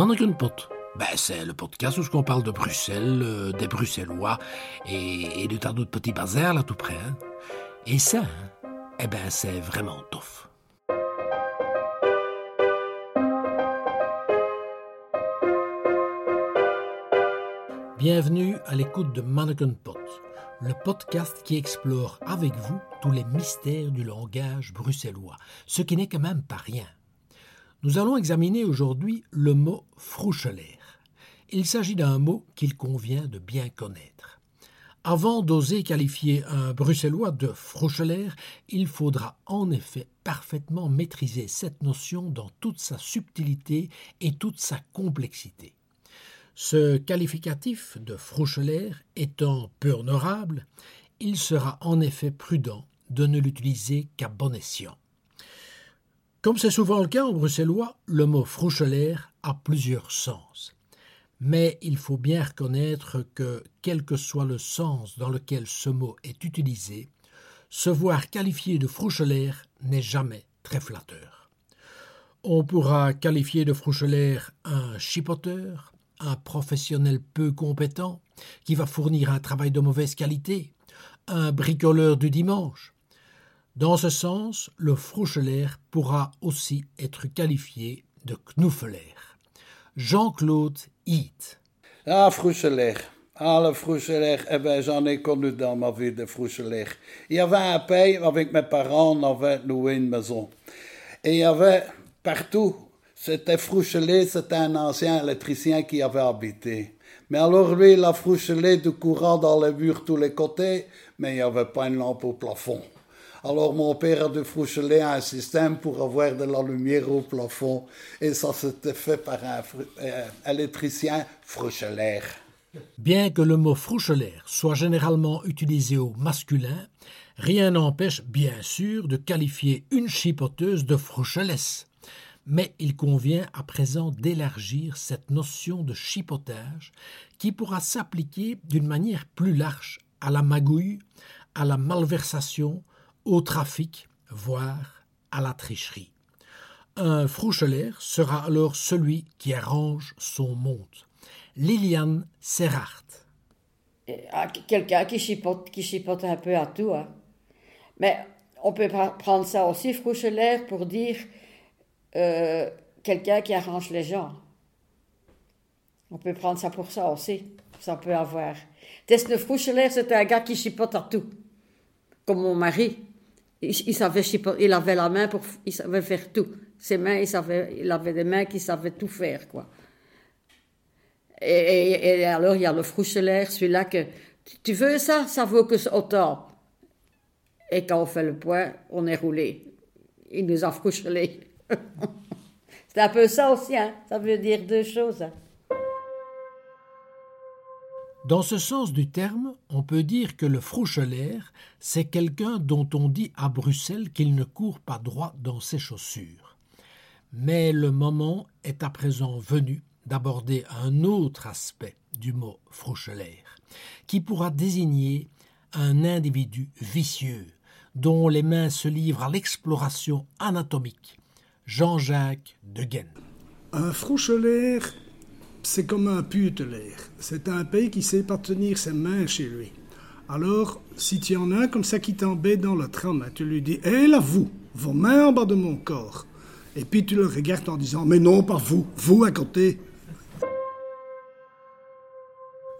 Mannequin-Pot. Ben, c'est le podcast où on parle de Bruxelles, euh, des Bruxellois et, de tas d'autres petits bazars là tout près. Hein. Et ça, hein, eh ben, c'est vraiment tough. Bienvenue à l'écoute de Mannequin Pot, le podcast qui explore avec vous tous les mystères du langage bruxellois, ce qui n'est quand même pas rien. Nous allons examiner aujourd'hui le mot froucheler. Il s'agit d'un mot qu'il convient de bien connaître. Avant d'oser qualifier un bruxellois de froucheler, il faudra en effet parfaitement maîtriser cette notion dans toute sa subtilité et toute sa complexité. Ce qualificatif de Froucheler étant peu honorable, il sera en effet prudent de ne l'utiliser qu'à bon escient. Comme c'est souvent le cas en bruxellois, le mot Froucheler a plusieurs sens. Mais il faut bien reconnaître que, quel que soit le sens dans lequel ce mot est utilisé, se voir qualifié de Froucheler n'est jamais très flatteur. On pourra qualifier de Froucheler un chipoteur, un professionnel peu compétent qui va fournir un travail de mauvaise qualité, un bricoleur du dimanche. Dans ce sens, le Froucheler pourra aussi être qualifié de Knuffeler. Jean-Claude Heath. Ah, Froucheler. Ah, le Froucheler, eh ben, j'en ai connu dans ma vie de Froucheler. Il y avait un pays avec mes parents, on avait loué une maison. Et il y avait partout c'était Frouchelet, c'était un ancien électricien qui avait habité. Mais alors lui, il a frouchelé du courant dans les murs tous les côtés, mais il n'y avait pas une lampe au plafond. Alors mon père a dû froucheler un système pour avoir de la lumière au plafond, et ça s'était fait par un euh, électricien frouchelaire. Bien que le mot frouchelaire soit généralement utilisé au masculin, rien n'empêche bien sûr de qualifier une chipoteuse de frouchelesse mais il convient à présent d'élargir cette notion de chipotage qui pourra s'appliquer d'une manière plus large à la magouille, à la malversation, au trafic, voire à la tricherie. Un froucheler sera alors celui qui arrange son monde. Liliane Serrart. Ah, quelqu'un qui chipote, qui chipote un peu à tout. Hein. Mais on peut prendre ça aussi, froucheler, pour dire euh, quelqu'un qui arrange les gens. On peut prendre ça pour ça aussi. Ça peut avoir. Tess de Froucheler, c'était un gars qui chipote à tout. Comme mon mari. Il, savait il avait la main pour. Il savait faire tout. Ses mains, il, savait, il avait des mains qui savaient tout faire, quoi. Et, alors, il y a le Froucheler, celui-là que. Tu veux ça? Ça vaut que autant. Et quand on fait le point, on est roulé. Il nous a frouchelé. C'est un peu ça aussi, hein? ça veut dire deux choses. Hein. Dans ce sens du terme, on peut dire que le froucheler, c'est quelqu'un dont on dit à Bruxelles qu'il ne court pas droit dans ses chaussures. Mais le moment est à présent venu d'aborder un autre aspect du mot froucheler, qui pourra désigner un individu vicieux, dont les mains se livrent à l'exploration anatomique, Jean-Jacques de Un frouchelaire, c'est comme un putelaire. C'est un pays qui sait pas tenir ses mains chez lui. Alors, si tu en as un comme ça qui t'embête dans le tram, tu lui dis Hé là, vous, vos mains en bas de mon corps. Et puis tu le regardes en disant Mais non, pas vous, vous à côté.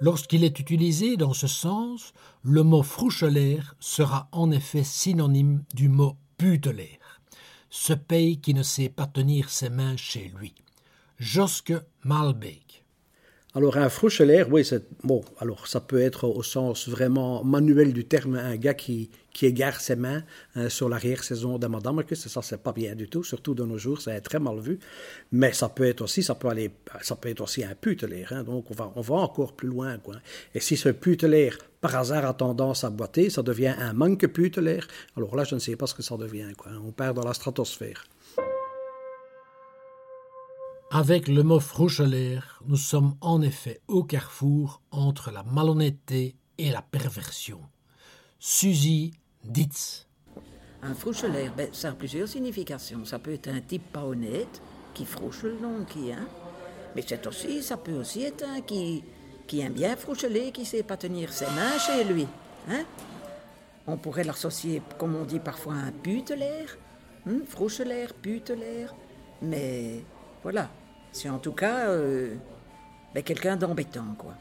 Lorsqu'il est utilisé dans ce sens, le mot frouchelaire sera en effet synonyme du mot putelaire ce pays qui ne sait pas tenir ses mains chez lui. Josque Malbeek. Alors un froucheler, oui, c'est bon. Alors ça peut être au sens vraiment manuel du terme un gars qui, qui égare ses mains hein, sur l'arrière-saison de Madame que ça c'est pas bien du tout, surtout de nos jours, c'est très mal vu. Mais ça peut être aussi, ça peut aller, ça peut être aussi un puteler. Hein, donc on va, on va encore plus loin, quoi. Et si ce puteler par hasard a tendance à boiter, ça devient un manque putelaire. Alors là, je ne sais pas ce que ça devient, quoi. On perd dans la stratosphère. Avec le mot froucheler, nous sommes en effet au carrefour entre la malhonnêteté et la perversion. Suzy Ditz. Un froucheler, ben, ça a plusieurs significations. Ça peut être un type pas honnête, qui frouche le nom qui, hein. Mais c'est aussi, ça peut aussi être un qui, qui aime bien froucheler, qui sait pas tenir ses mains chez lui. Hein on pourrait l'associer, comme on dit parfois, à un putelaire. Hum, frouchelaire, putelaire. Mais voilà, c'est en tout cas euh, ben, quelqu'un d'embêtant, quoi.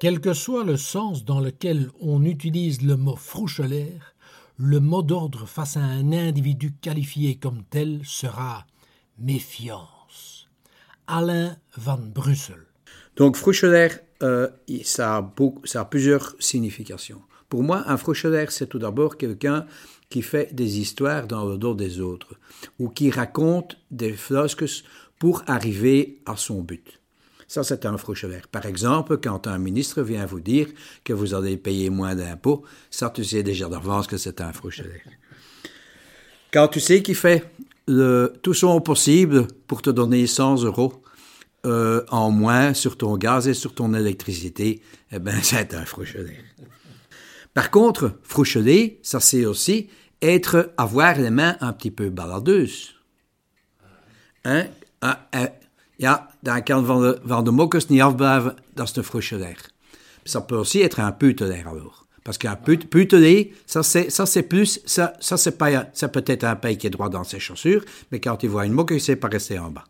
Quel que soit le sens dans lequel on utilise le mot frouchelaire, le mot d'ordre face à un individu qualifié comme tel sera méfiance. Alain van Brussel. Donc, Frouchelaire, euh, ça, a beaucoup, ça a plusieurs significations. Pour moi, un Frouchelaire, c'est tout d'abord quelqu'un qui fait des histoires dans le dos des autres, ou qui raconte des flosques pour arriver à son but. Ça, c'est un Frouchelaire. Par exemple, quand un ministre vient vous dire que vous allez payer moins d'impôts, ça, tu sais déjà d'avance que c'est un Frouchelaire. Quand tu sais qu'il fait tout son possible pour te donner 100 euros euh, en moins sur ton gaz et sur ton électricité, eh ben, c'est un Frouchelaire. Par contre, Froucheler, ça c'est aussi être, avoir les mains un petit peu baladeuses. Hein? Ah, eh, ja, dan kan van de, van de mokkers niet afblijven, dat is de. Ça peut aussi être un putelaire alors. Parce qu'un put, puteler, ça c'est, plus, ça, ça c'est ça peut être un pays qui est droit dans ses chaussures, mais quand il voit une moque, il sait pas rester en bas.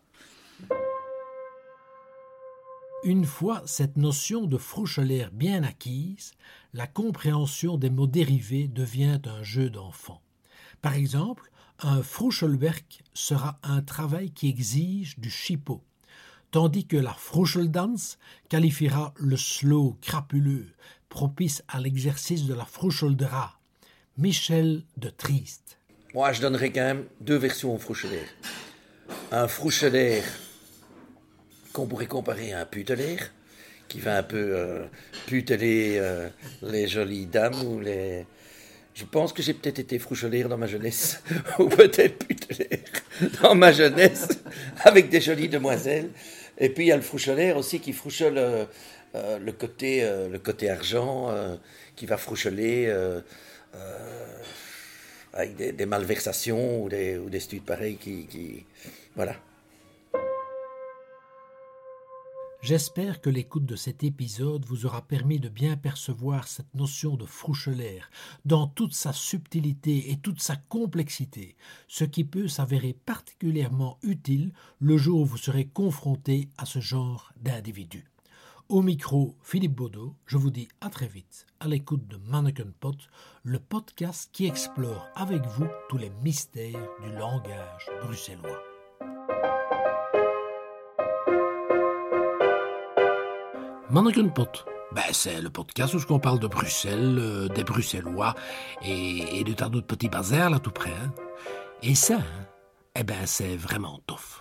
Une fois cette notion de frouchelaire bien acquise, la compréhension des mots dérivés devient un jeu d'enfant. Par exemple, un Frouchelwerk sera un travail qui exige du chipot, tandis que la Froucheldans qualifiera le slow crapuleux, propice à l'exercice de la Froucheldra. Michel de Triste. Moi, je donnerais quand même deux versions au Frouchelaire. Un Frouchelaire qu'on pourrait comparer à un putelaire, qui va un peu euh, puteler euh, les jolies dames ou les, je pense que j'ai peut-être été frouchelaire dans ma jeunesse, ou peut-être putelaire dans ma jeunesse, avec des jolies demoiselles. Et puis il y a le frouchelaire aussi qui frouchole euh, le, côté, le côté argent, qui va froucheler avec des, malversations ou des, ou des studes pareils qui voilà. J'espère que l'écoute de cet épisode vous aura permis de bien percevoir cette notion de frouchelaire dans toute sa subtilité et toute sa complexité, ce qui peut s'avérer particulièrement utile le jour où vous serez confronté à ce genre d'individu. Au micro, Philippe Baudot, je vous dis à très vite à l'écoute de Mannequin Pot, le podcast qui explore avec vous tous les mystères du langage bruxellois. Pot, ben, c'est le podcast où on parle de Bruxelles, euh, des Bruxellois et, de tas d'autres petits bazars là tout près. Hein. Et ça, hein, eh ben, c'est vraiment tough.